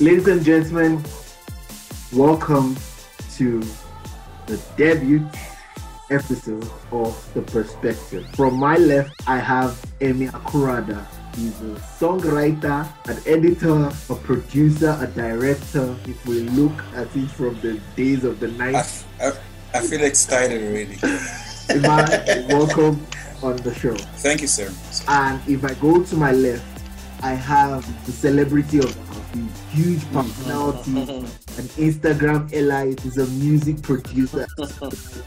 Ladies and gentlemen, welcome to the debut episode of The Perspective. From my left, I have Emi Akurada. He's a songwriter, an editor, a producer, a director. If we look at it from the days of the 90s, I, I, I feel excited already. Iman, welcome on the show. Thank you, sir. And if I go to my left, I have the celebrity of huge personality, an Instagram elite, he's a music producer,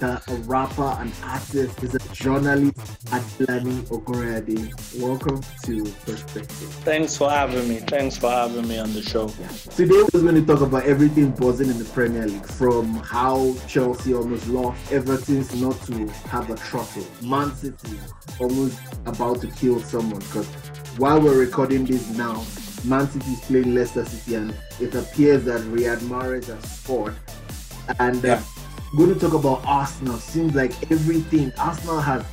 a rapper, an artist, he's a journalist, Adelani Ogoreade. Welcome to Perspective. Thanks for having me. Thanks for having me on the show. Yeah. Today we're going to talk about everything buzzing in the Premier League, from how Chelsea almost lost Everton's not to have a trophy, Man City almost about to kill someone because while we're recording this now, Man City is playing Leicester City, and it appears that Riyad Mahrez has scored. And uh, Yeah. going to talk about Arsenal. Seems like everything Arsenal has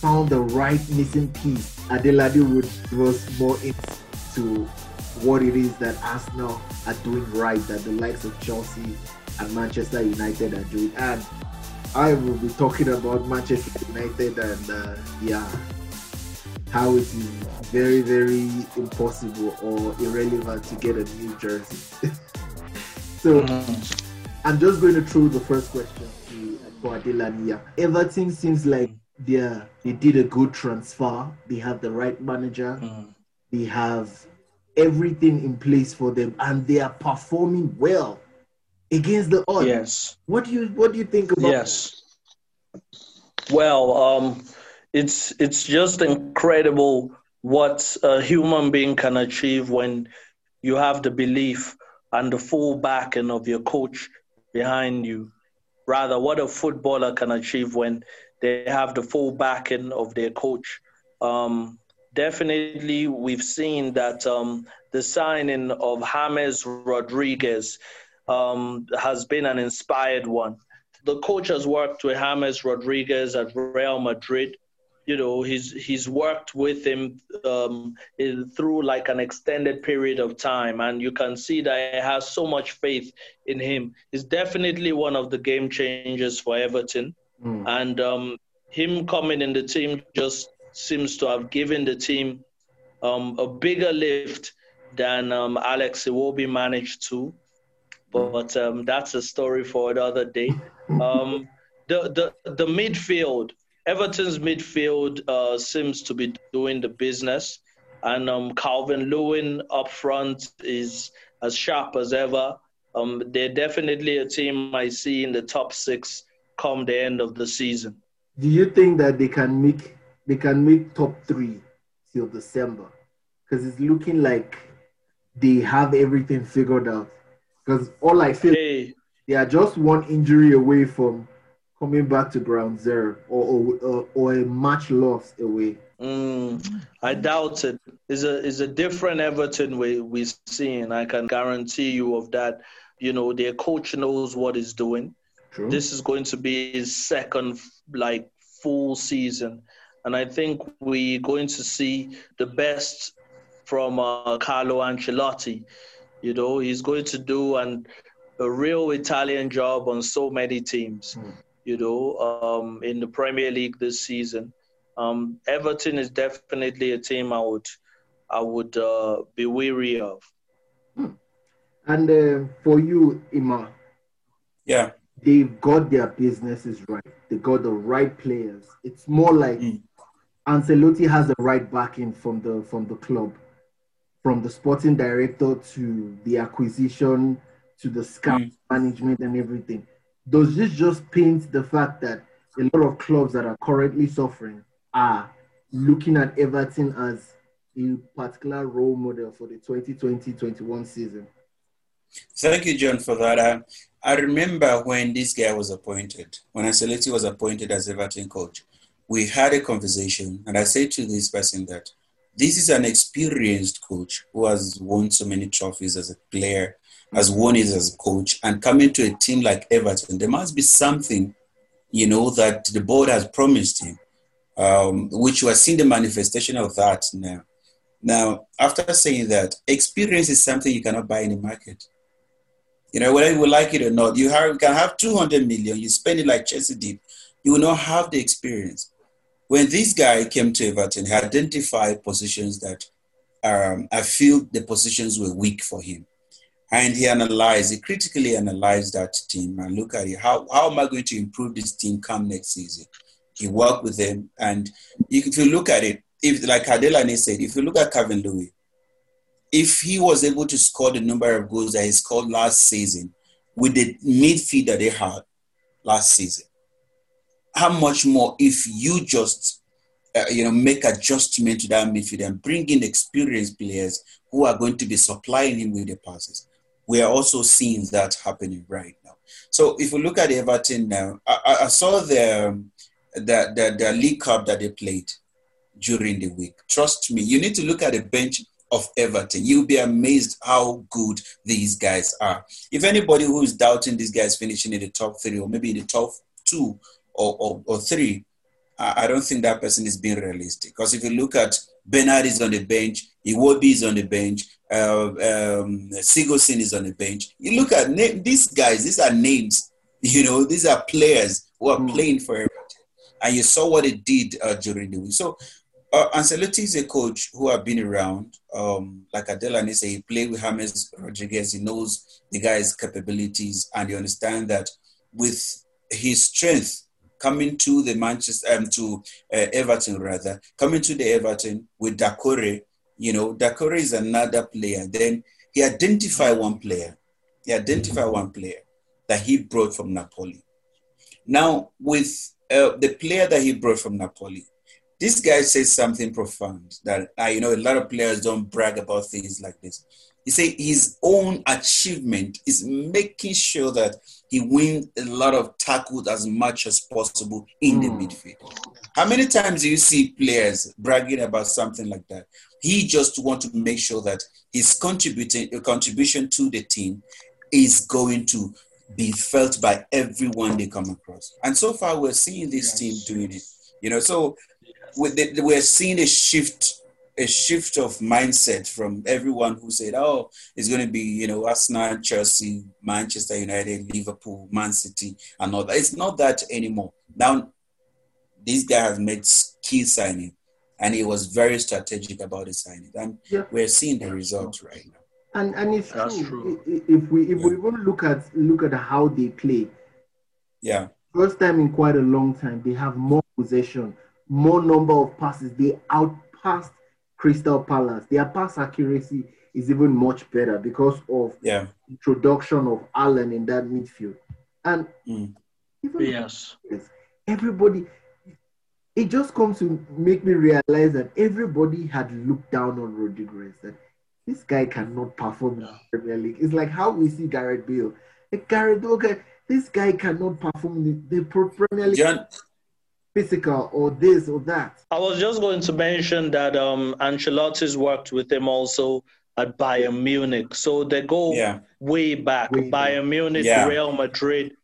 found the right missing piece. Adelade would was more into what it is that Arsenal are doing right, that the likes of Chelsea and Manchester United are doing. And I will be talking about Manchester United and uh, yeah, how it is very, very impossible or irrelevant to get a new jersey. so I'm just going to throw the first question to Adelania. Everton seems like they they did a good transfer. They have the right manager. They have everything in place for them, and they are performing well against the odds. Yes. What do you What do you think about? Yes. Well, um, it's it's just incredible what a human being can achieve when you have the belief and the full backing of your coach behind you. Rather, what a footballer can achieve when they have the full backing of their coach. Um, definitely, we've seen that um, the signing of James Rodriguez um, has been an inspired one. The coach has worked with James Rodriguez at Real Madrid. You know, he's he's worked with him um, in, through like an extended period of time, and you can see that he has so much faith in him. He's definitely one of the game changers for Everton, Mm. and um, him coming in the team just seems to have given the team um, a bigger lift than um, Alex Iwobi managed to but um, that's a story for another day. Um, the, the the midfield, Everton's midfield uh, seems to be doing the business, and um, Calvert-Lewin up front is as sharp as ever. Um, they're definitely a team I see in the top six come the end of the season. Do you think that they can make they can make top three till December? Because it's looking like they have everything figured out. Because all I feel Hey, they are just one injury away from coming back to ground zero or or, or, a match loss away. Mm, I doubt it. it. Is a is a different Everton we we seeing. I can guarantee you of that. You know, their coach knows what he's doing. True. This is going to be his second like full season, and I think we're going to see the best from uh, Carlo Ancelotti. You know, he's going to do an a real Italian job on so many teams. Hmm. You know, um, in the Premier League this season. Um, Everton is definitely a team I would I would uh, be weary of. and uh, for you, Ima, Yeah. they've got their businesses right. They got the right players. It's more like Mm. Ancelotti has the right backing from the from the club, from the sporting director to the acquisition to the scout Mm. management and everything. Does this just paint the fact that a lot of clubs that are currently suffering are looking at Everton as a particular role model for the 2020-21 season? Thank you, John, for that. Uh, I remember when this guy was appointed, when Ancelotti was appointed as Everton coach, we had a conversation, and I said to this person that this is an experienced coach who has won so many trophies as a player, has one is as a coach, and coming to a team like Everton, there must be something, you know, that the board has promised him, um, which we are seeing the manifestation of that now. Now, after saying that, experience is something you cannot buy in the market. You know, whether you like it or not, you, have, you can have 200 million, you spend it like Chelsea did, you will not have the experience. When this guy came to Everton, he identified positions that um, I feel the positions were weak for him. And he analyzed, he critically analyzed that team and look at it. How, how am I going to improve this team come next season? He worked with them. And if you look at it, if like Adelani said, if you look at Kevin Lewin, if he was able to score the number of goals that he scored last season with the midfield that they had last season, how much more if you just uh, you know make adjustment to that midfield and bring in experienced players who are going to be supplying him with the passes. We are also seeing that happening right now. So if we look at Everton now, I, I saw the, um, the, the the League Cup that they played during the week. Trust me, you need to look at the bench of Everton. You'll be amazed how good these guys are. If anybody who is doubting these guys finishing in the top three or maybe in the top two or, or, or three, I, I don't think that person is being realistic. Because if you look at Bernard is on the bench, Iwobi is on the bench, uh, um, Sigurdsson is on the bench. You look at na- these guys; these are names. You know, these are players who are mm. playing for Everton, and you saw what it did uh, during the week. So uh, Ancelotti is a coach who have been around. Um, like Adelani say, he played with James Rodriguez. He knows the guy's capabilities, and you understand that with his strength coming to the Manchester, um, to uh, Everton rather, coming to the Everton with Doucouré. You know, Doucouré is another player. Then he identified one player. He identified one player that he brought from Napoli. Now, with uh, the player that he brought from Napoli, this guy says something profound that uh, you know a lot of players don't brag about things like this. He say his own achievement is making sure that he wins a lot of tackles as much as possible in mm. the hmm. midfield. How many times do you see players bragging about something like that? He just want to make sure that his contributing a contribution to the team is going to be felt by everyone they come across. And so far, we're seeing this yes. team doing it. You know, so we're seeing a shift a shift of mindset from everyone who said, "Oh, it's going to be you know Arsenal, Chelsea, Manchester United, Liverpool, Man City, and all that." It's not that anymore. Now, this guy has made key signing, and he was very strategic about the signing, and yeah. we're seeing the results right now. And and it's true. true. If we if yeah. we even look at look at how they play, yeah, first time in quite a long time, they have more possession more number of passes. They outpassed Crystal Palace. Their pass accuracy is even much better because of yeah. introduction of Allan in that midfield. And mm. yes, everybody. It just comes to make me realize that everybody had looked down on Rodriguez. That this guy cannot perform in the Premier League. It's like how we see Gareth Bale. Like Gareth, okay, this guy cannot perform in the, the Premier League. John, physical or this or that. I was just going to mention that um, Ancelotti's worked with him also at Bayern Munich. So they go yeah. way back. Way Bayern. Munich, yeah. Real Madrid,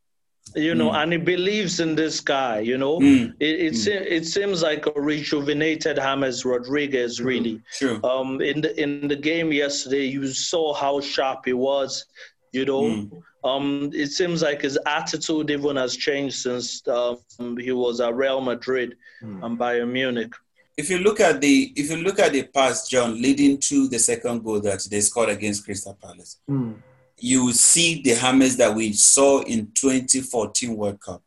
you know, mm. and he believes in this guy, you know. Mm. It, it, mm. it, seems like a rejuvenated James Rodriguez, really. Sure. Um, in, the, in the game yesterday, you saw how sharp he was, you know. Mm. Um, it seems like his attitude even has changed since um, he was at Real Madrid mm. and Bayern Munich. If you look at the if you look at the past, John, leading to the second goal that they scored against Crystal Palace, mm. you see the James that we saw in 2014 World Cup.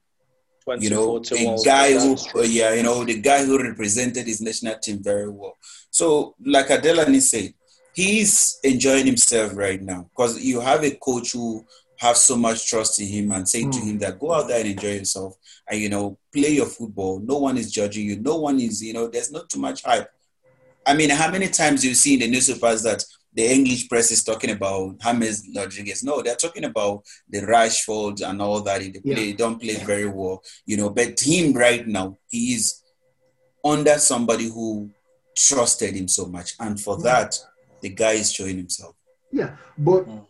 You know, the guy who, yeah, you know, the guy who represented his national team very well. So, like Adelani said, he's enjoying himself right now because you have a coach who have so much trust in him and say mm. to hmm. him that go out there and enjoy yourself and you know play your football no one is judging you no one is you know there's not too much hype i mean how many times you see in the newspapers that the english press is talking about james rodriguez no they're talking about the rashford and all that they, yeah. don't play very well you know but him right now he is under somebody who trusted him so much and for hmm. that the guy is showing himself yeah but mm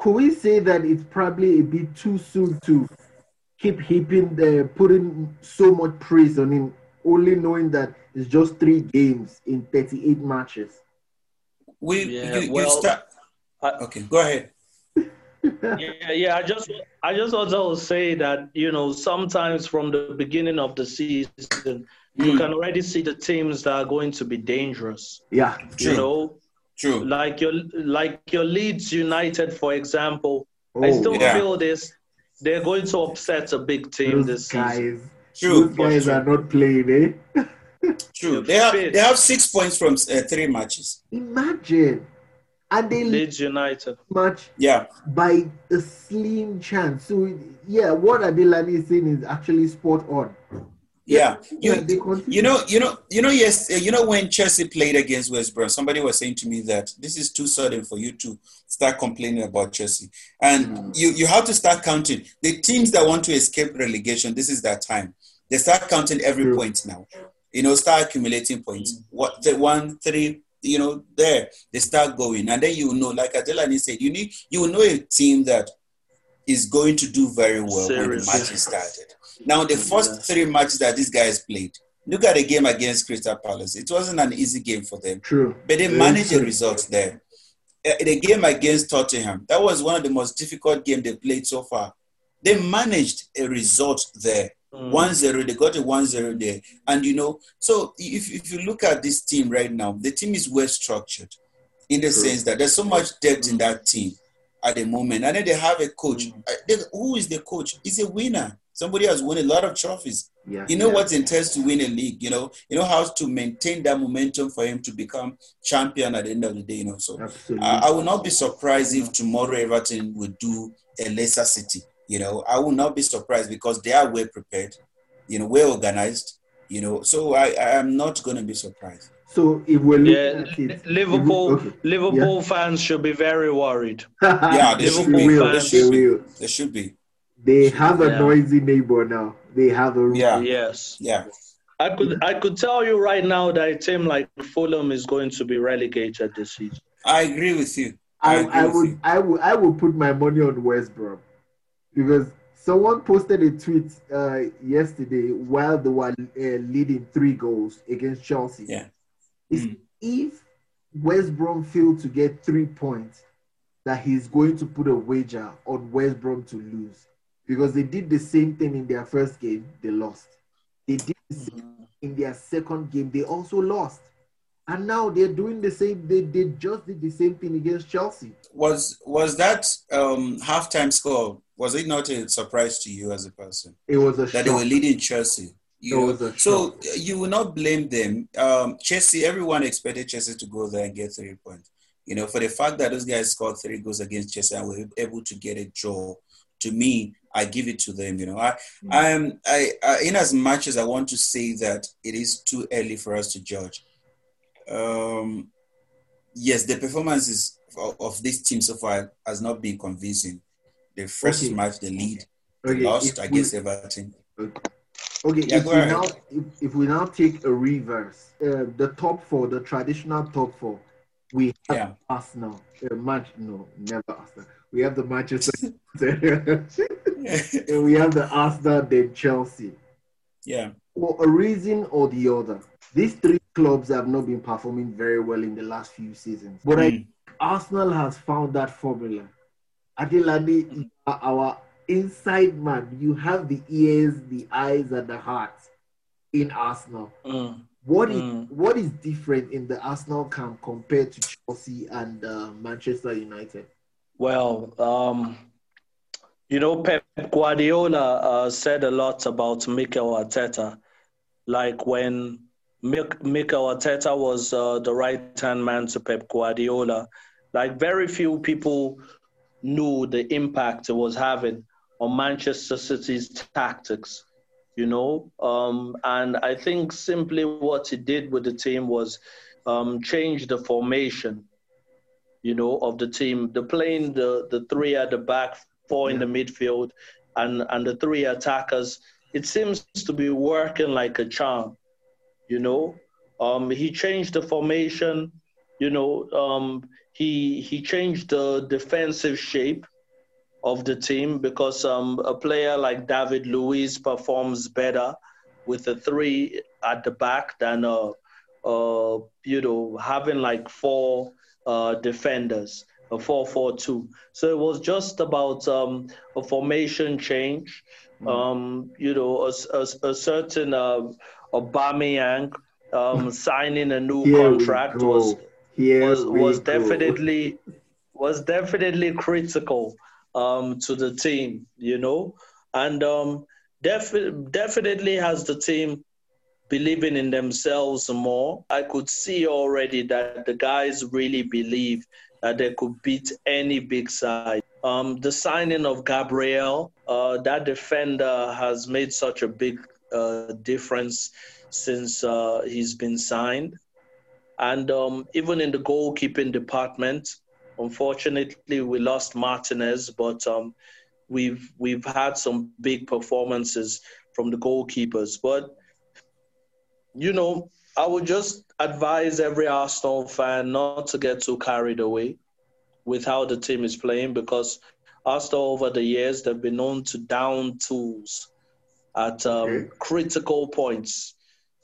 could we say that it's probably a bit too soon to keep heaping the putting so much praise on him, only knowing that it's just three games in 38 matches? we Yeah, you, you well, start. I- okay, go ahead. yeah, yeah. I just, I just also say that you know sometimes from the beginning of the season, you Mm. can already see the teams that are going to be dangerous. Yeah. True. You know, True. like your, like your Leeds United, for example. Oh, I still yeah. feel this. They're going to upset a big team those this season. True. Those guys are not playing, eh? True. They have they have six points from uh, three matches. Imagine. And they Leeds United. match Yeah. by a slim chance. So yeah, what Adelani is saying is actually spot on. Yeah. You you know you know you know yes uh, you know when Chelsea played against West Brom, somebody was saying to me that this is too sudden for you to start complaining about Chelsea, and Mm. you you have to start counting the teams that want to escape relegation. This is their time. They start counting every True. point now. You know, start accumulating points. What the one, three, you know, there they start going, and then you know, like Adelani said, you need you will know a team that is going to do very well when the match is started. Now, the first three matches that these guys played, look at the game against Crystal Palace. It wasn't an easy game for them, True. but they managed the results there. Uh, The game against Tottenham, that was one of the most difficult games they played so far. They managed a result there. Mm. 1 0, they got a 1 0 there. And you know, so if, if you look at this team right now, the team is well structured in the True. sense that there's so much depth in that team at the moment. And then they have a coach. Mm. Uh, Who is the coach? He's a winner. Somebody has won a lot of trophies. Yeah. You know yeah. what it entails to win a league, you know, you know how to maintain that momentum for him to become champion at the end of the day, you know. So I, I will not be surprised if tomorrow Everton would do a lesser city. You know, I will not be surprised because they are well prepared, you know, well organized. You know, so I, I am not going to be surprised. so if we're looking Yeah, at it, Liverpool. okay. Liverpool fans should be very worried. Yeah, they should be. They They should be. They should be. They have a Yeah. noisy neighbor now. They have a Yeah. Yes. Yeah. I could I could tell you right now that a team like Fulham is going to be relegated this season. I agree with you. I, agree I would you. I would I would put my money on West Brom because someone posted a tweet uh, yesterday while they were uh, leading three goals against Chelsea. Yeah. Mm. if West Brom fail to get three points, that he's going to put a wager on West Brom to lose because they did the same thing in their first game, they lost. They did the same in their second game, they also lost. And now they're doing the same. They, they just did the same thing against Chelsea. Was was that um, halftime score? Was it not a surprise to you as a person? It was a that they were leading Chelsea. You It was a so shock. you will not blame them. Um, Chelsea, everyone expected Chelsea to go there and get three points. You know, for the fact that those guys scored three goals against Chelsea and were able to get a draw, to me, I give it to them. You know, I, Mm. I'm, I, I, in as much as I want to say that it is too early for us to judge. Um, yes, the performances of, of this team so far has not been convincing. The first Okay. match, the lead, Okay, lost if we- against Everton. Okay, Yeah, if, we now, if, if we now take a reverse, uh, the top four, the traditional top four, we have Yeah. Arsenal. Uh, match, no, never Arsenal. We have the Manchester, and we have the Arsenal, then Chelsea. yeah. For a reason or the other, these three clubs have not been performing very well in the last few seasons. But I Mm. Arsenal has found that formula. Adilani, you are our inside man. You have the ears, the eyes, and the heart in Arsenal. Mm. What is Mm. what is different in the Arsenal camp compared to Chelsea and uh, Manchester United? Well, um, you know, Pep Guardiola uh, said a lot about Mikel Arteta. Like when Mik- Mikel Arteta was uh, the right hand man to Pep Guardiola, like very few people knew the impact it was having on Manchester City's tactics. You know, um, and I think simply what he did with the team was um, change the formation you know, of the team. They're playing the, the three at the back, four in the midfield, and, and the three attackers. It seems to be working like a charm, you know. Um, he changed the formation, you know. Um, he he changed the defensive shape of the team because um, a player like David Luiz performs better with the three at the back than uh, uh, you know having like four uh, defenders, a 4 4 2. So it was just about um, a formation change. Mm. Um, you know, a, a, a certain uh, Aubameyang um, signing a new Here contract was was, was definitely was definitely critical um, to the team, you know, and um, def- definitely has the team believing in themselves more. I could see already that the guys really believe that they could beat any big side. Um, the signing of Gabriel, uh, that defender has made such a big uh, difference since uh, he's been signed. And um, even in the goalkeeping department, unfortunately, we lost Martinez, but um, we've we've had some big performances from the goalkeepers. But you know, I would just advise every Arsenal fan not to get too carried away with how the team is playing because Arsenal over the years they've been known to down tools at um, critical points.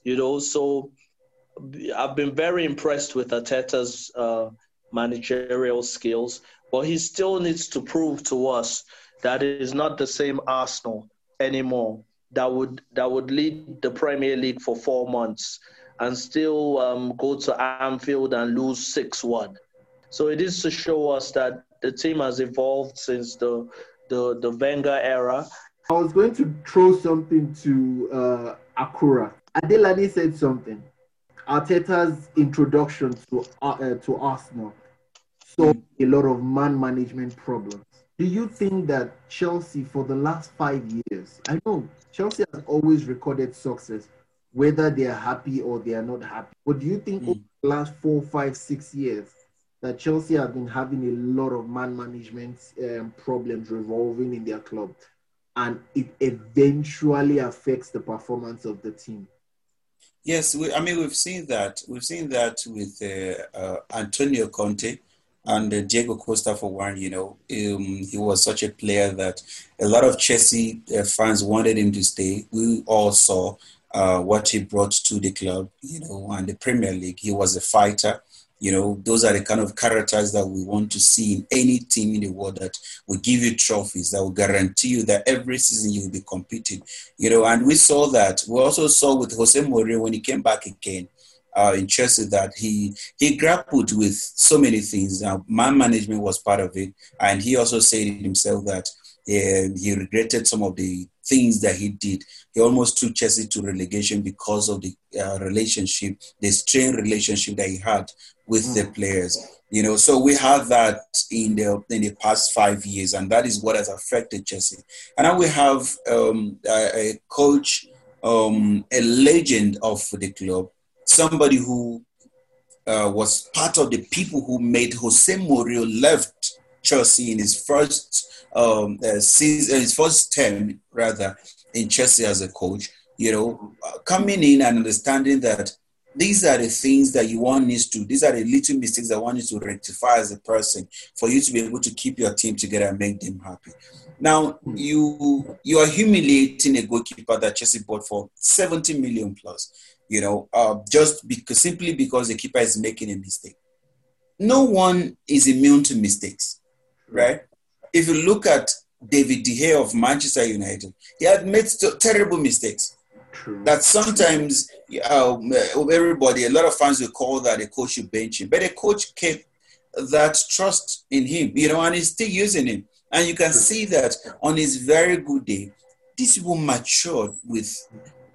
You know, so I've been very impressed with Arteta's uh, managerial skills, but he still needs to prove to us that it is not the same Arsenal anymore that would that would lead the Premier League for four months and still um, go to Anfield and lose six one. So it is to show us that the team has evolved since the the, the Wenger era. I was going to throw something to uh, Akura. Adelani said something. Arteta's introduction to uh, to Arsenal saw a lot of man management problems. Do you think that Chelsea, for the last five years, I know Chelsea has always recorded success, whether they are happy or they are not happy. But do you think mm. over the last four, five, six years that Chelsea have been having a lot of man management um, problems revolving in their club, and it eventually affects the performance of the team? Yes, we, I mean we've seen that. We've seen that with uh, uh, Antonio Conte and uh, Diego Costa for one. You know, um, he was such a player that a lot of Chelsea uh, fans wanted him to stay. We all saw uh, what he brought to the club, you know, and the Premier League. He was a fighter. You know, those are the kind of characters that we want to see in any team in the world that will give you trophies, that will guarantee you that every season you will be competing. You know, and we saw that. We also saw with Jose Mourinho when he came back again uh, in Chelsea that he he grappled with so many things. Uh, man management was part of it, and he also said himself that uh, he regretted some of the things that he did. He almost took Chelsea to relegation because of the uh, relationship, the strained relationship that he had with mm. the players. You know, so we have that in the in the past five years, and that is what has affected Chelsea. And now we have um, a, a coach, um, a legend of the club, somebody who uh, was part of the people who made Jose Mourinho left Chelsea in his first um, uh, season, his first term rather in Chelsea as a coach. You know, uh, coming in and understanding that these are the things that you want needs to. These are the little mistakes that one needs to rectify as a person for you to be able to keep your team together and make them happy. Now you you are humiliating a goalkeeper that Chelsea bought for 70 million plus you know, uh, just because simply because the keeper is making a mistake. No one is immune to mistakes, right? If you look at David De Gea of Manchester United, he had made terrible mistakes. True. That sometimes uh, everybody, a lot of fans will call that a coach should bench him, but a coach kept that trust in him, you know, and he's still using him. And you can see that on his very good day, this will mature with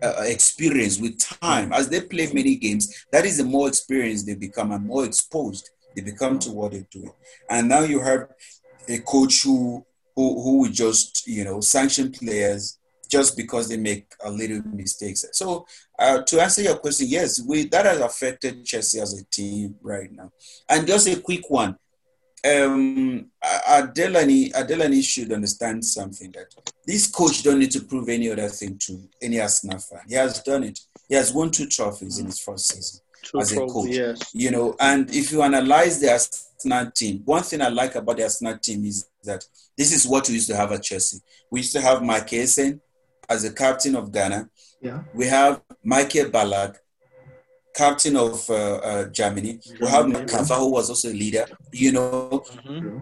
uh, experience with time. As they play many games that is the more experience they become and more exposed they become to what they're doing. And now you have a coach who who, who would just you know sanction players just because they make a little mistakes. So uh, to answer your question yes we that has affected chelsea as a team right now. And just a quick one um, Adelani, Adelani should understand something that this coach don't need to prove any other thing to any Arsenal fan. He has done it. He has won two trophies in his first season two as a coach. Yes. You know, and if you analyze the Arsenal team, one thing I like about the Arsenal team is that this is what we used to have at Chelsea. We used to have Mike Essien as the captain of Ghana. Yeah. We have Michael Ballack, captain of uh, uh, Germany. We have Kafa, who was also a leader. You know, Mhm.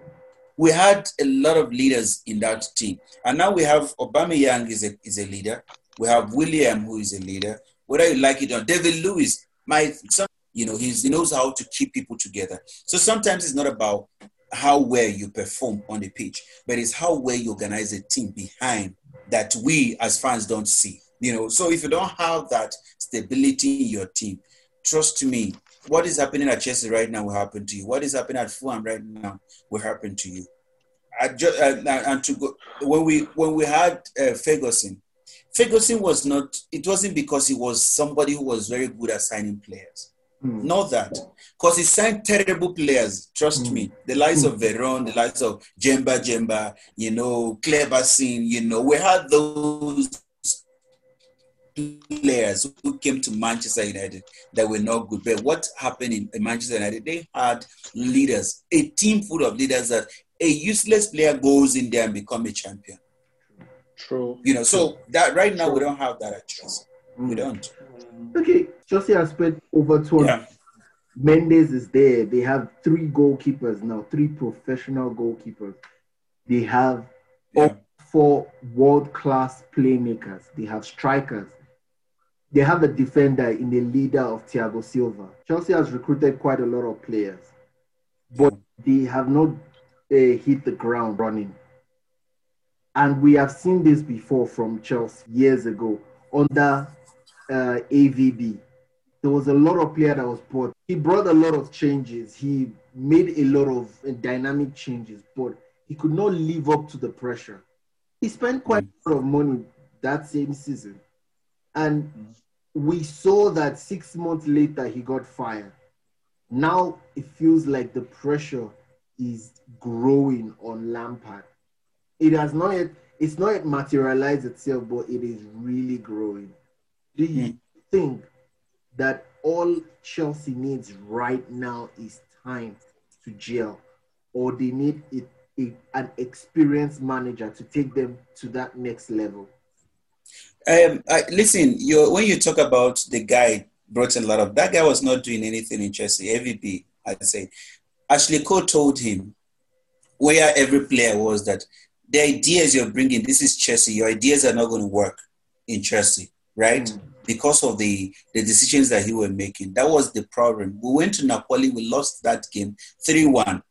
we had a lot of leaders in that team, and now we have Obama Young is a is a leader. We have Willian, who is a leader. Whether you like it or not, David Luiz, my son, you know, he's, he knows how to keep people together. So sometimes it's not about how well you perform on the pitch, but it's how well you organize a team behind that we as fans don't see. You know, so if you don't have that stability in your team, trust me, what is happening at Chelsea right now will happen to you. What is happening at Fulham right now will happen to you. I just, uh, and to go when we when we had uh, Ferguson, Ferguson was not. It wasn't because he was somebody who was very good at signing players. Mm. Not that, because he signed terrible players. Trust Mm. me, the likes of Veron, the likes of Djemba-Djemba, you know, Kleberson, you know, we had those players who came to Manchester United that were not good. But what happened in in Manchester United? They had leaders, a team full of leaders that a useless player goes in there and become a champion. True. You know, so that right now we don't have that at Chelsea. We Mm. don't. Okay, Chelsea has spent over 200. Yeah. Mendes is there. They have three goalkeepers now, three professional goalkeepers. They have Yeah. four world class playmakers. They have strikers. They have a defender in the leader of Thiago Silva. Chelsea has recruited quite a lot of players, but they have not uh, hit the ground running. And we have seen this before from Chelsea years ago under uh, AVB. There was a lot of player that was brought. He brought a lot of changes. He made a lot of uh, dynamic changes, but he could not live up to the pressure. He spent quite a lot of money that same season, and we saw that six months later he got fired. Now it feels like the pressure is growing on Lampard. It has not yet, it's not yet materialized itself, but it is really growing. Do you think that all Chelsea needs right now is time to gel, or they need a, an experienced manager to take them to that next level? Um, I, listen, when you talk about the guy brought in a lot of that guy was not doing anything in Chelsea. MVP, I'd say. Ashley Cole told him where every player was that the ideas you're bringing, this is Chelsea. Your ideas are not going to work in Chelsea, right? Mm. Because of the the decisions that he were making. That was the problem. We went to Napoli. We lost that game three one.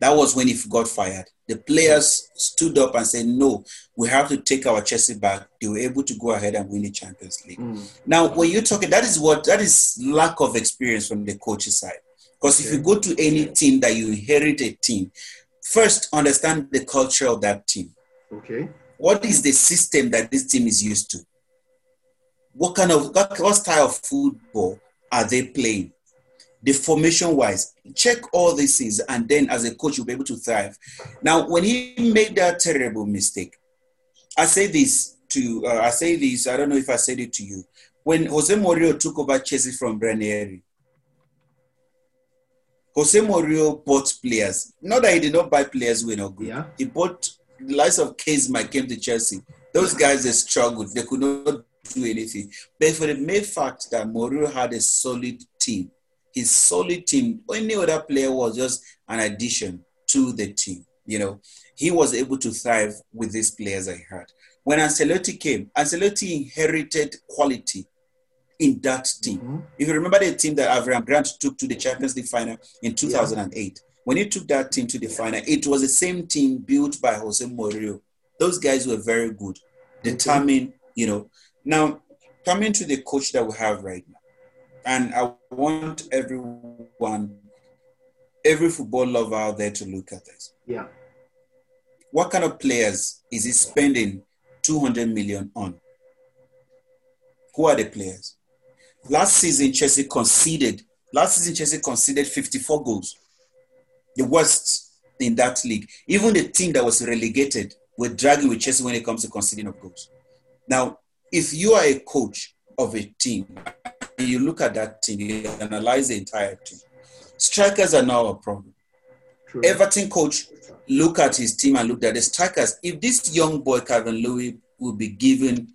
That was when he got fired. The players stood up and said, "No, we have to take our Chelsea back." They were able to go ahead and win the Champions League. Mm. Now, when you're talking, that is what that is lack of experience from the coach's side. Because if you go to any team that you inherit a team, first understand the culture of that team. Okay. What is the system that this team is used to? What kind of what, what style of football are they playing? The formation wise, check all these things, and then as a coach, you'll be able to thrive. Now, when he made that terrible mistake, I say this to uh, I say this. I don't know if I said it to you. When Jose Mourinho took over Chelsea from Ranieri, Jose Mourinho bought players. Not that he did not buy players who were not good. Yeah. He bought the likes of Kezman came to Chelsea. Those guys they struggled. They could not do anything. But for the mere fact that Mourinho had a solid team, his solid team, any other player was just an addition to the team. You know, he was able to thrive with these players I had. When Ancelotti came, Ancelotti inherited quality in that team. Mhm. If you remember the team that Avram Grant took to the Champions League final in 2008, when he took that team to the final, it was the same team built by Jose Mourinho. Those guys were very good, determined, you know. Now, coming to the coach that we have right now, and I want everyone, every football lover out there to look at this. Yeah. What kind of players is he spending 200 million on? Who are the players? Last season, Chelsea conceded. Last season, Chelsea conceded 54 goals, the worst in that league. Even the team that was relegated were dragging with Chelsea when it comes to conceding of goals. Now, if you are a coach of a team you look at that team, you analyze the entire team. Strikers are now a problem. True. Everton coach look at his team and look at the strikers. If this young boy Calvin Louis will be given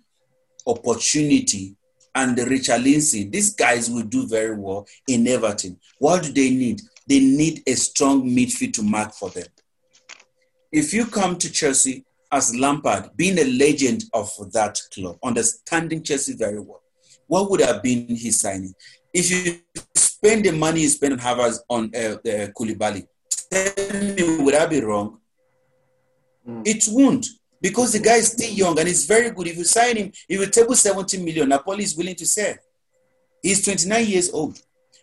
opportunity and Richarlison, these guys will do very well in Everton. What do they need? They need a strong midfield to mark for them. If you come to Chelsea as Lampard, being a legend of that club, understanding Chelsea very well, what would have been his signing? If you spend the money you spend on Havertz on uh, uh, Koulibaly, tell me, would I be wrong? Mm. It won't because the guy is still young and he's very good. If you sign him, if you table 70 million, Napoli is willing to sell. He's 29 years old.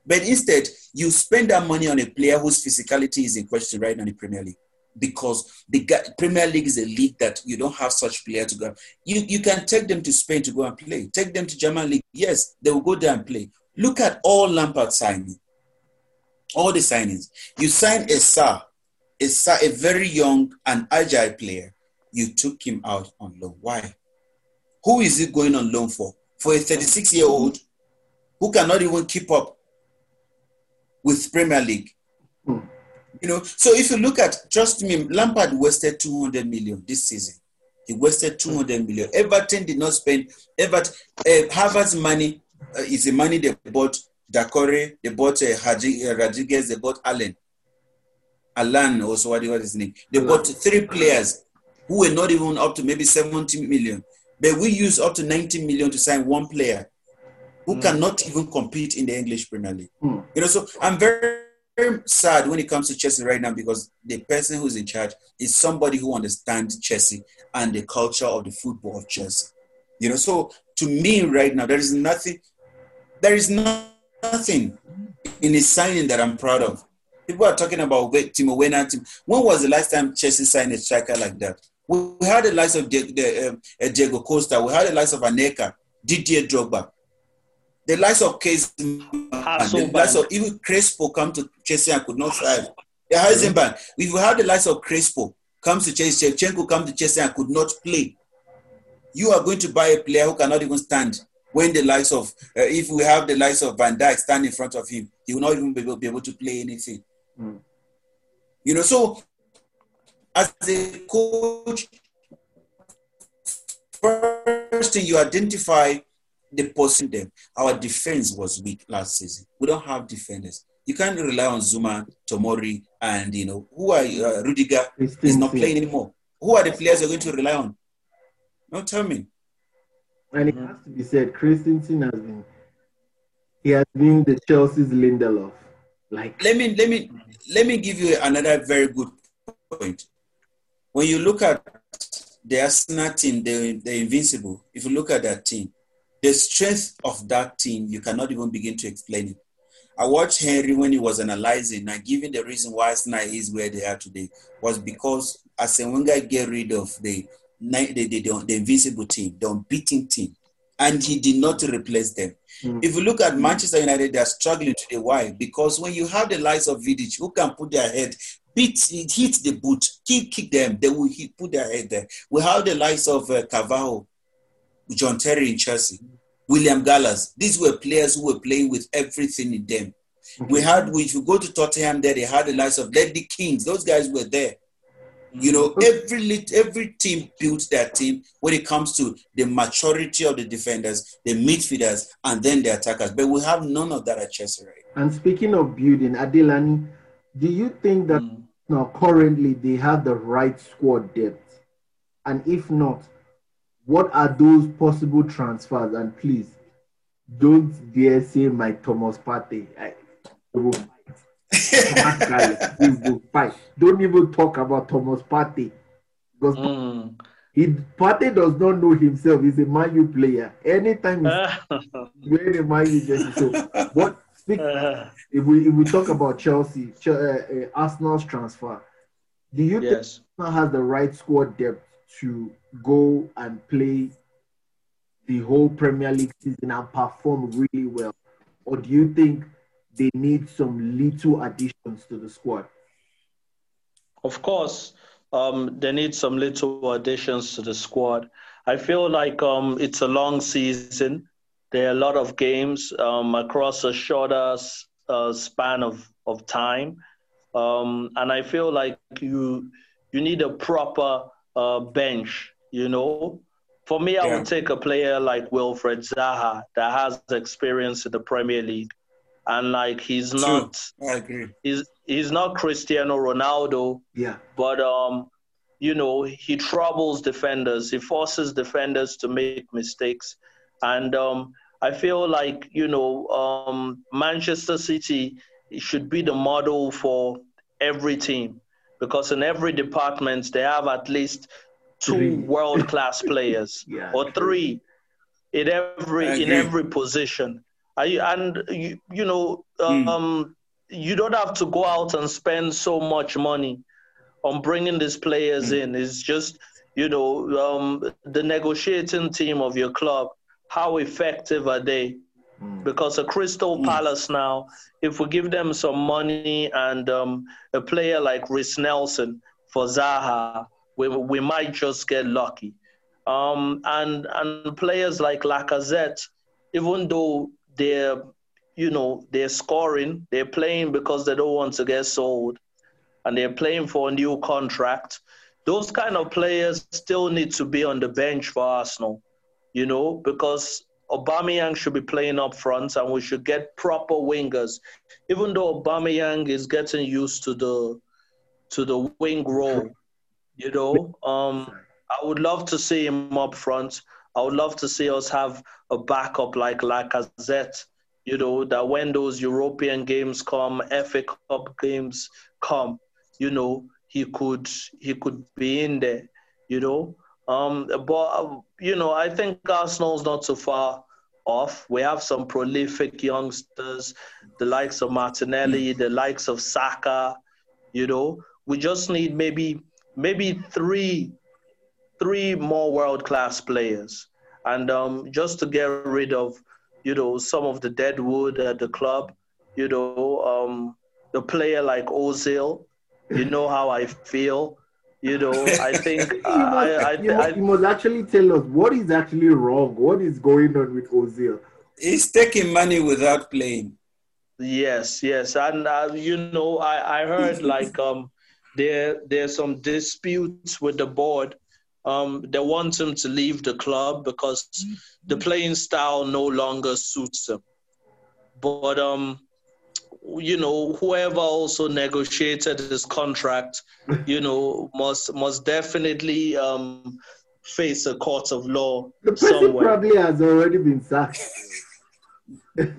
But instead, you spend that money on a player whose physicality is in question right now in the Premier League. Because the Premier League is a league that you don't have such player to go. You, you can take them to Spain to go and play. Take them to German league. Yes, they will go there and play. Look at all Lampard signing. All the signings. You sign a Sar, a, Sar, a very young and agile player you took him out on loan. Why? Who is he going on loan for? For a 36 year old who cannot even keep up with Premier League. Hmm. You know, so if you look at, trust me, Lampard wasted 200 million this season. He wasted 200 million. Everton did not spend, Everton, uh, Havertz money uh, is the money they bought Doucouré, they bought uh, Haji, uh, Rodriguez, they bought Allan. Allan, also what was his name. They bought three players who were not even up to maybe 70 million. But we use up to 90 million to sign one player who mm. cannot even compete in the English Premier League. Mm. You know, so I'm very, very sad when it comes to Chelsea right now because the person who's in charge is somebody who understands Chelsea and the culture of the football of Chelsea. You know, so to me right now, there is nothing, there is nothing in his signing that I'm proud of. People are talking about Timo Werner. When was the last time Chelsea signed a striker like that? We had the likes of the, um, Diego Costa. We had the likes of Anelka, Didier Drogba. The likes of Case, the likes of even Crespo come to Chelsea and could not thrive. The Heisenberg. If we have the likes of Crespo comes to Chelsea, Shevchenko come to Chelsea and could not play. You are going to buy a player who cannot even stand. When the likes of, uh, if we have the likes of Van Dijk stand in front of him, he will not even be able, be able to play anything. Mm. You know, so as a coach, first thing you identify the person them. Our defense was weak last season. We don't have defenders. You can't rely on Zouma, Tomori, and you know who are uh, Rudiger is not playing anymore. Who are the players you're going to rely on? No, tell me. And it has to be said, Christensen has been he has been the Chelsea's Lindelof. Like let me let me let me give you another very good point when you look at the Arsenal team, the, the Invincible, if you look at that team, the strength of that team, you cannot even begin to explain it. I watched Henry when he was analyzing and giving the reason why Arsenal is where they are today was because Arsene Wenger get rid of the, the, the, the, the invincible team, the unbeaten team, and he did not replace them. Mm. If you look at Manchester United, they are struggling today. Why? Because when you have the likes of Vidic, who can put their head beat, hit the boot, kick, kick them. They will hit, put their head there. We have the likes of uh, Carvalho, John Terry in Chelsea, William Gallas. These were players who were playing with everything in them. Mm-hmm. We had, if you go to Tottenham, there they had the likes of Ledley Kings. Those guys were there. You know, every every team builds their team when it comes to the maturity of the defenders, the midfielders, and then the attackers. But we have none of that at Chelsea right. And speaking of building, Adelani, do you think that mm. now currently they have the right squad depth? And if not, what are those possible transfers? And please, don't dare say my Thomas Partey. I, will fight. guys, please will fight. Don't even talk about Thomas Partey because mm. he Partey does not know himself. He's a Man U player. Anytime he's wearing a Man U jersey, so what Speak, uh, if we if we talk about Chelsea, uh, uh, Arsenal's transfer, do you yes. think Arsenal has the right squad depth to go and play the whole Premier League season and perform really well, or do you think they need some little additions to the squad? Of course, um, they need some little additions to the squad. I feel like um, it's a long season. There are a lot of games um, across a shorter uh, span of, of time. Um, and I feel like you you need a proper uh, bench, you know, For me, I would take a player like Wilfried Zaha that has experience in the Premier League, and like he's not. I agree. He's he's not Cristiano Ronaldo. Yeah. But um, you know, he troubles defenders. He forces defenders to make mistakes, and um, I feel like you know, um, Manchester City should be the model for every team because in every department they have at least two world class players yeah, or three in every in every position. and you, you know hmm. um, you don't have to go out and spend so much money on bringing these players mm. in. It's just you know um, the negotiating team of your club. How effective are they? Mm. Because a Crystal mm. Palace now, if we give them some money and um, a player like Reiss Nelson for Zaha, we, we might just get lucky. Um, and and players like Lacazette, even though they're you know they're scoring, they're playing because they don't want to get sold, and they're playing for a new contract. Those kind of players still need to be on the bench for Arsenal, you know, because Aubameyang should be playing up front, and we should get proper wingers. Even though Aubameyang is getting used to the to the wing role, you know, um, I would love to see him up front. I would love to see us have a backup like Lacazette. You know that when those European games come, FA Cup games come, you know he could he could be in there. You know, um, but you know, I think Arsenal's not so far off. We have some prolific youngsters, the likes of Martinelli, the likes of Saka. You know, we just need maybe maybe three three more world class players, and um, just to get rid of you know some of the dead wood at the club. You know, um, the player like Ozil. You know how I feel. You know, I think you, must, I, I, you, must, you must actually tell us what is actually wrong. What is going on with Ozil? He's taking money without playing. Yes, yes, and uh, you know, I I heard like um there there's some disputes with the board. Um, they want him to leave the club because the playing style no longer suits him. But um, you know, whoever also negotiated this contract, you know, must must definitely um, face a court of law. The person somewhere. probably has already been sacked.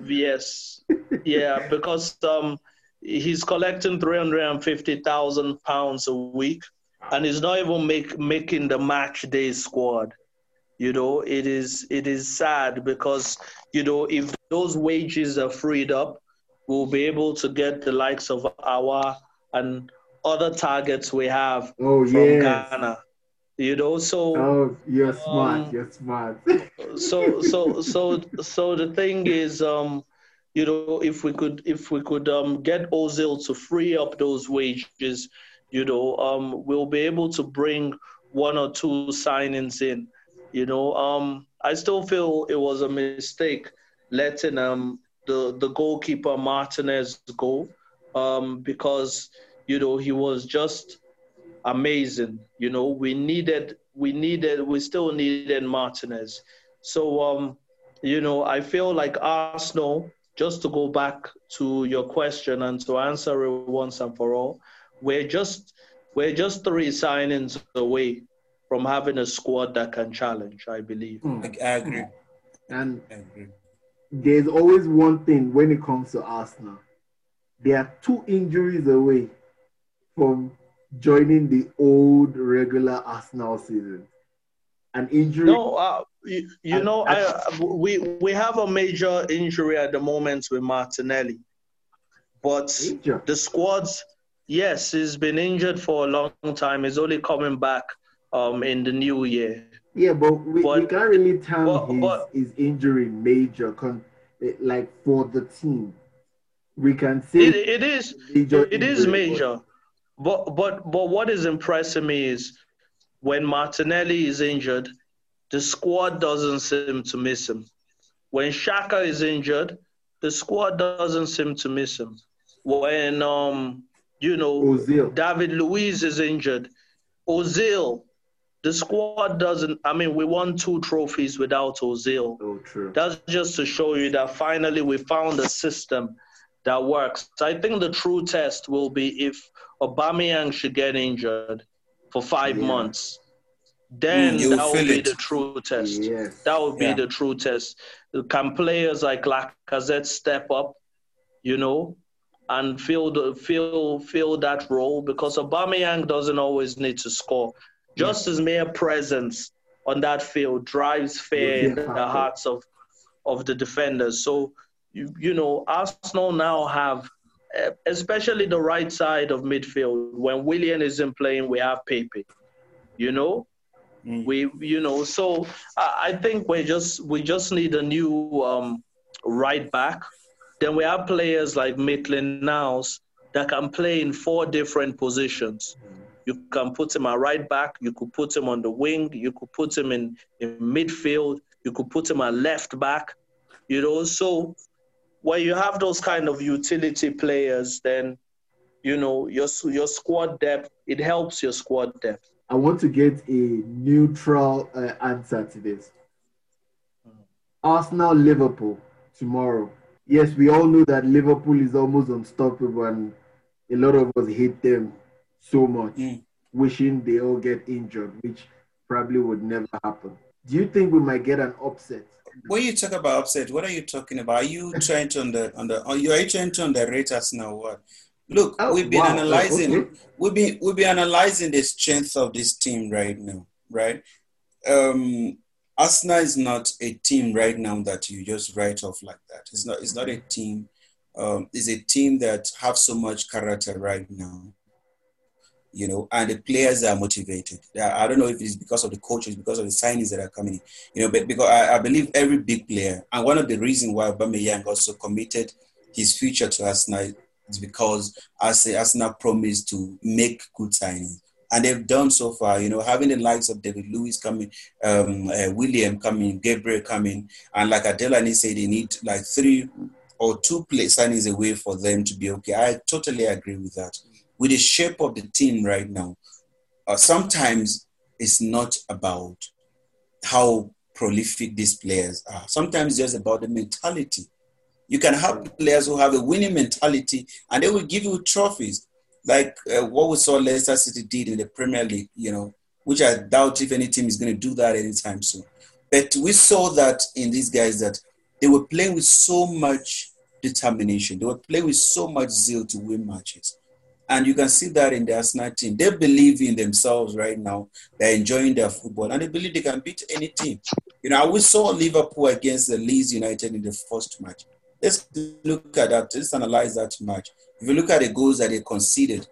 yes, yeah, because um, he's collecting three hundred and fifty thousand pounds a week, and he's not even make, making the match day squad. You know, it is it is sad because you know if those wages are freed up, we'll be able to get the likes of our and other targets we have oh, from yes. Ghana. You know, so oh, you're smart. Um, you're smart. so, so, so, so the thing is, um, you know, if we could, if we could um, get Ozil to free up those wages, you know, um, we'll be able to bring one or two signings in. You know, um, I still feel it was a mistake letting um the the goalkeeper Martinez goal um, because you know he was just amazing. You know we needed we needed we still needed Martinez. So um, you know I feel like Arsenal. Just to go back to your question and to answer it once and for all, we're just we're just three signings away from having a squad that can challenge. I believe. Mm, I agree. And I agree there's always one thing when it comes to Arsenal. They are two injuries away from joining the old regular Arsenal season. An injury. No, uh, you, you and, know, I, we we have a major injury at the moment with Martinelli, but major. the squad's yes, he's been injured for a long time. He's only coming back um, in the new year. Yeah, but we, but, we can't really tell but, his, but, his injury major, con- eh, like for the team. We can say it, it is major it is major, but but but what is impressing me is when Martinelli is injured, the squad doesn't seem to miss him. When Saka is injured, the squad doesn't seem to miss him. When um you know Ozil. David Luiz is injured, Ozil the squad doesn't. I mean, we won two trophies without Ozil. Oh, true. That's just to show you that finally we found a system that works. I think the true test will be if Aubameyang should get injured for five yeah. months. Then mm, that will be it. the true test. Yes. That would be yeah. the true test. Can players like Lacazette step up, you know, and fill the, fill fill that role? Because Aubameyang doesn't always need to score. Just his mere presence on that field drives fear in the hearts of of the defenders. So you, you know, Arsenal now have, eh, especially the right side of midfield. When Willian isn't playing, we have Pepe. You know, mm. we you know. So I, I, think we just we just need a new um, right back. Then we have players like Maitland Niles that can play in four different positions. You can put him at right back. You could put him on the wing. You could put him in, in midfield. You could put him at left back. You know, so when you have those kind of utility players, then you know your your squad depth. It helps your squad depth. I want to get a neutral uh, answer to this. Arsenal, Liverpool tomorrow. Yes, we all know that Liverpool is almost unstoppable, and a lot of us hate them so much, mm. wishing they all get injured, which probably would never happen. Do you think we might get an upset? When you talk about upset, what are you talking about? Are you trying to under under are you, are you trying to underrate us now? What? Look, oh, we've been wow. analyzing okay. we've been we've been analyzing the strength of this team right now, right? Um Arsenal is not a team right now that you just write off like that. It's not it's not a team um, it's a team that have so much character right now you know, and the players are motivated. I don't know if it's because of the coaches, because of the signings that are coming in, you know, but because I, I believe every big player, and one of the reasons why Aubameyang also committed his future to Arsenal is because Arsenal promised to make good signings. And they've done so far, you know, having the likes of David Luiz coming, um, uh, Willian coming, Gabriel coming, and like Adelani said, they need like three or two play signings away for them to be okay. I totally agree with that with the shape of the team right now, uh, sometimes it's not about how prolific these players are. Sometimes it's just about the mentality. You can have players who have a winning mentality and they will give you trophies, like uh, what we saw Leicester City did in the Premier League, you know, which I doubt if any team is going to do that anytime soon. But we saw that in these guys that they were playing with so much determination. They were playing with so much zeal to win matches. And you can see that in the Arsenal team. They believe in themselves right now. They're enjoying their football and they believe they can beat any team. You know, we saw Liverpool against the Leeds United in the first match. Let's look at that. Let's analyze that match. If you look at the goals that they conceded,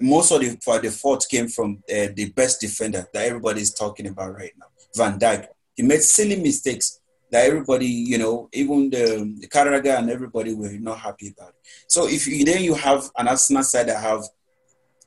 most of the for the fault came from uh, the best defender that everybody is talking about right now, Van Dijk. He made silly mistakes that everybody, you know, even the, the Carragher and everybody were not happy about it. So if you, then you have an Arsenal side that have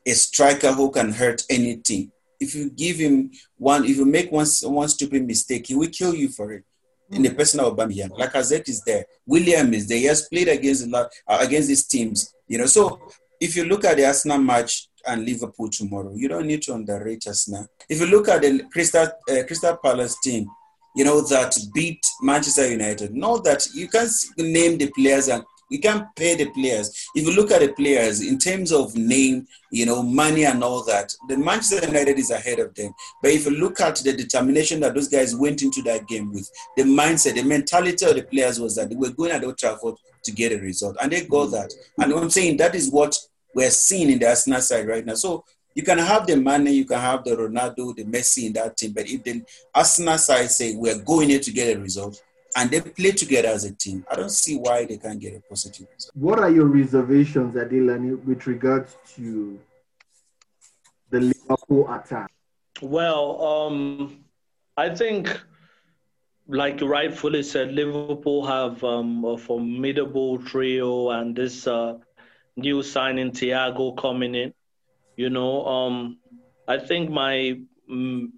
a striker who can hurt anything. If you give him one, if you make one one stupid mistake, he will kill you for it. In the person of Aubameyang, Lacazette is there, Willian is there. He has played against a lot uh, against these teams, you know. So if you look at the Arsenal match and Liverpool tomorrow, you don't need to underrate Arsenal. If you look at the Crystal uh, Crystal Palace team, you know, that beat Manchester United. Know that you can't name the players and you can't pay the players. If you look at the players in terms of name, you know, money and all that, the Manchester United is ahead of them. But if you look at the determination that those guys went into that game with, the mindset, the mentality of the players was that they were going at Old Trafford to get a result, and they got that. And I'm saying that is what we're seeing in the Arsenal side right now. So you can have the money, you can have the Ronaldo, the Messi in that team, but if the Arsenal side say we're going here to get a result and they play together as a team, I don't see why they can't get a positive result. What are your reservations, Adelani, with regards to the Liverpool attack? Well, um, I think, like you rightfully said, Liverpool have um, a formidable trio and this uh, new signing, Thiago, coming in. You know, um, I think my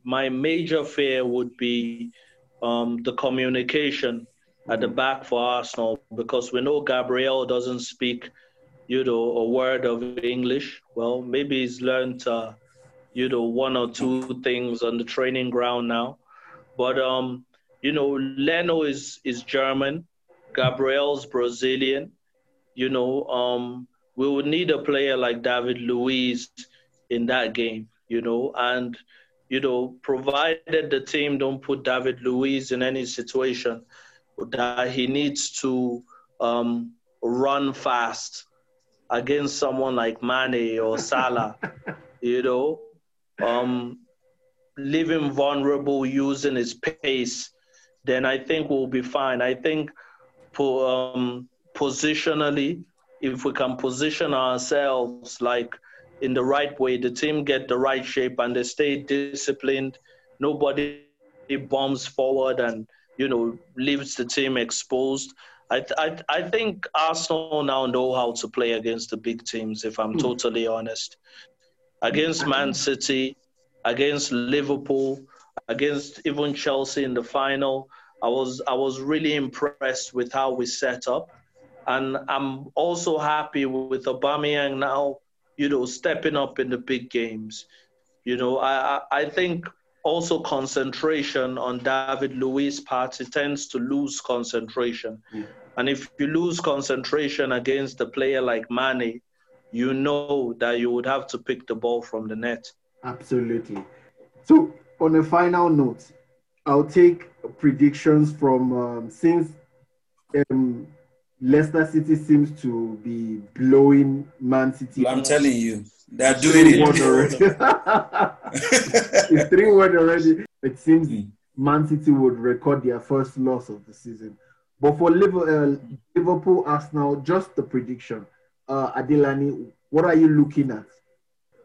my major fear would be um, the communication at the back for Arsenal because we know Gabriel doesn't speak, you know, a word of English. Well, maybe he's learned uh, you know, one or two things on the training ground now. But um, you know, Leno is is German, Gabriel's Brazilian. You know, um, we would need a player like David Luiz in that game. You know, and you know, provided the team don't put David Luiz in any situation that he needs to um, run fast against someone like Mane or Salah, you know, um, leave him vulnerable using his pace, then I think we'll be fine. I think um, positionally, if we can position ourselves like in the right way, the team get the right shape and they stay disciplined, nobody bombs forward and you know leaves the team exposed. I, I, I think Arsenal now know how to play against the big teams, if I'm mm. totally honest. Against Man City, against Liverpool, against even Chelsea in the final, I was I was really impressed with how we set up. And I'm also happy with Aubameyang now, you know, stepping up in the big games. You know, I, I think also concentration on David Luiz part, he tends to lose concentration. Mm. And if you lose concentration against a player like Mane, you know that you would have to pick the ball from the net. Absolutely. So, on a final note, I'll take predictions from um, since um, Leicester City seems to be blowing Man City. I'm telling you, they're doing it. Already. it's 3 1 already. It seems mm. Man City would record their first loss of the season. But for Liverpool, uh, Liverpool Arsenal, just the prediction. Uh, Adelani, what are you looking at?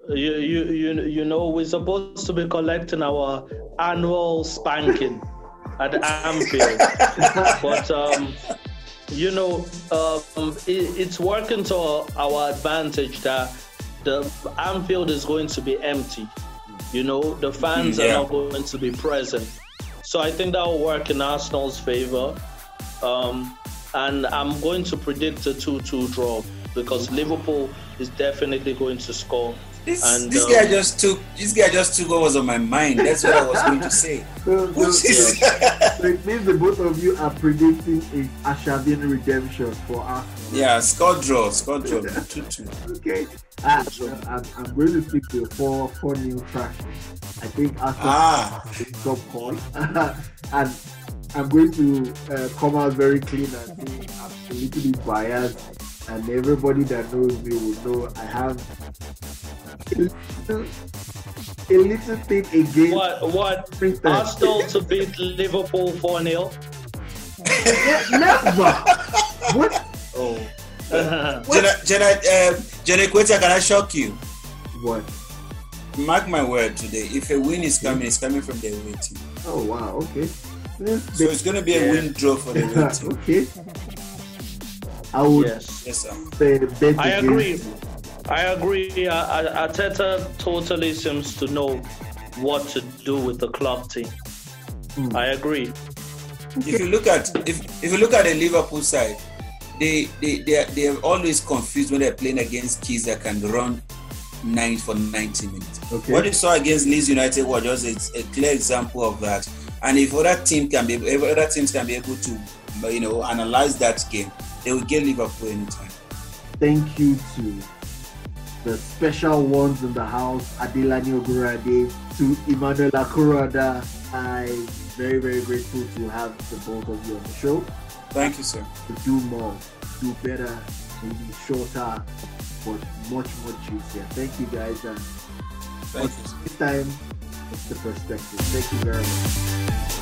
You, you, you, you know, we're supposed to be collecting our annual spanking at Anfield. but, um, you know, um, it, it's working to our advantage that the Anfield is going to be empty. You know, the fans yeah. are not going to be present. So I think that will work in Arsenal's favor. Um, and I'm going to predict a 2 2 draw because Liverpool is definitely going to score. This, and, this um, guy just took this guy just took what was on my mind. That's what I was going to say. So, so, so, it means the both of you are predicting a Arshavin redemption for us. Yeah, score draw, score draw, two two. Okay, uh, I'm, I'm going to stick to a four four new track. I think Arsenal ah. is top call, and I'm going to uh, come out very clean and say I'm a little bit biased, and everybody that knows me will know I have a little, a little thing against. What? What? Arsenal to beat Liverpool 4 0? Never! what? Oh. Jenna, Jenna, uh, Jenna Quetta, can I shock you? What? Mark my word today. If a win is coming, it's coming from the away team. Oh wow, okay. So it's going to be a win draw for the away team. okay. I would yes. Yes, sir. bet I agree. I agree. Arteta totally seems to know what to do with the club team. Mm. I agree. If you look at if, if you look at the Liverpool side, they they they are, they are always confused when they're playing against kids that can run nine for 90 minutes. Okay. What you saw against Leeds United was just a, a, clear example of that. And if other team can be if other teams can be able to you know analyze that game, they will get Liverpool anytime. Thank you to the special ones in the house, Adelani Ogurade, to Emmanuel Akurada. I'm very, very grateful to have the both of you on the show. Thank you, sir. To do more, do better, maybe shorter, but much more juicier. Thank you, guys. And Thank you. This time, it's the perspective. Thank you very much.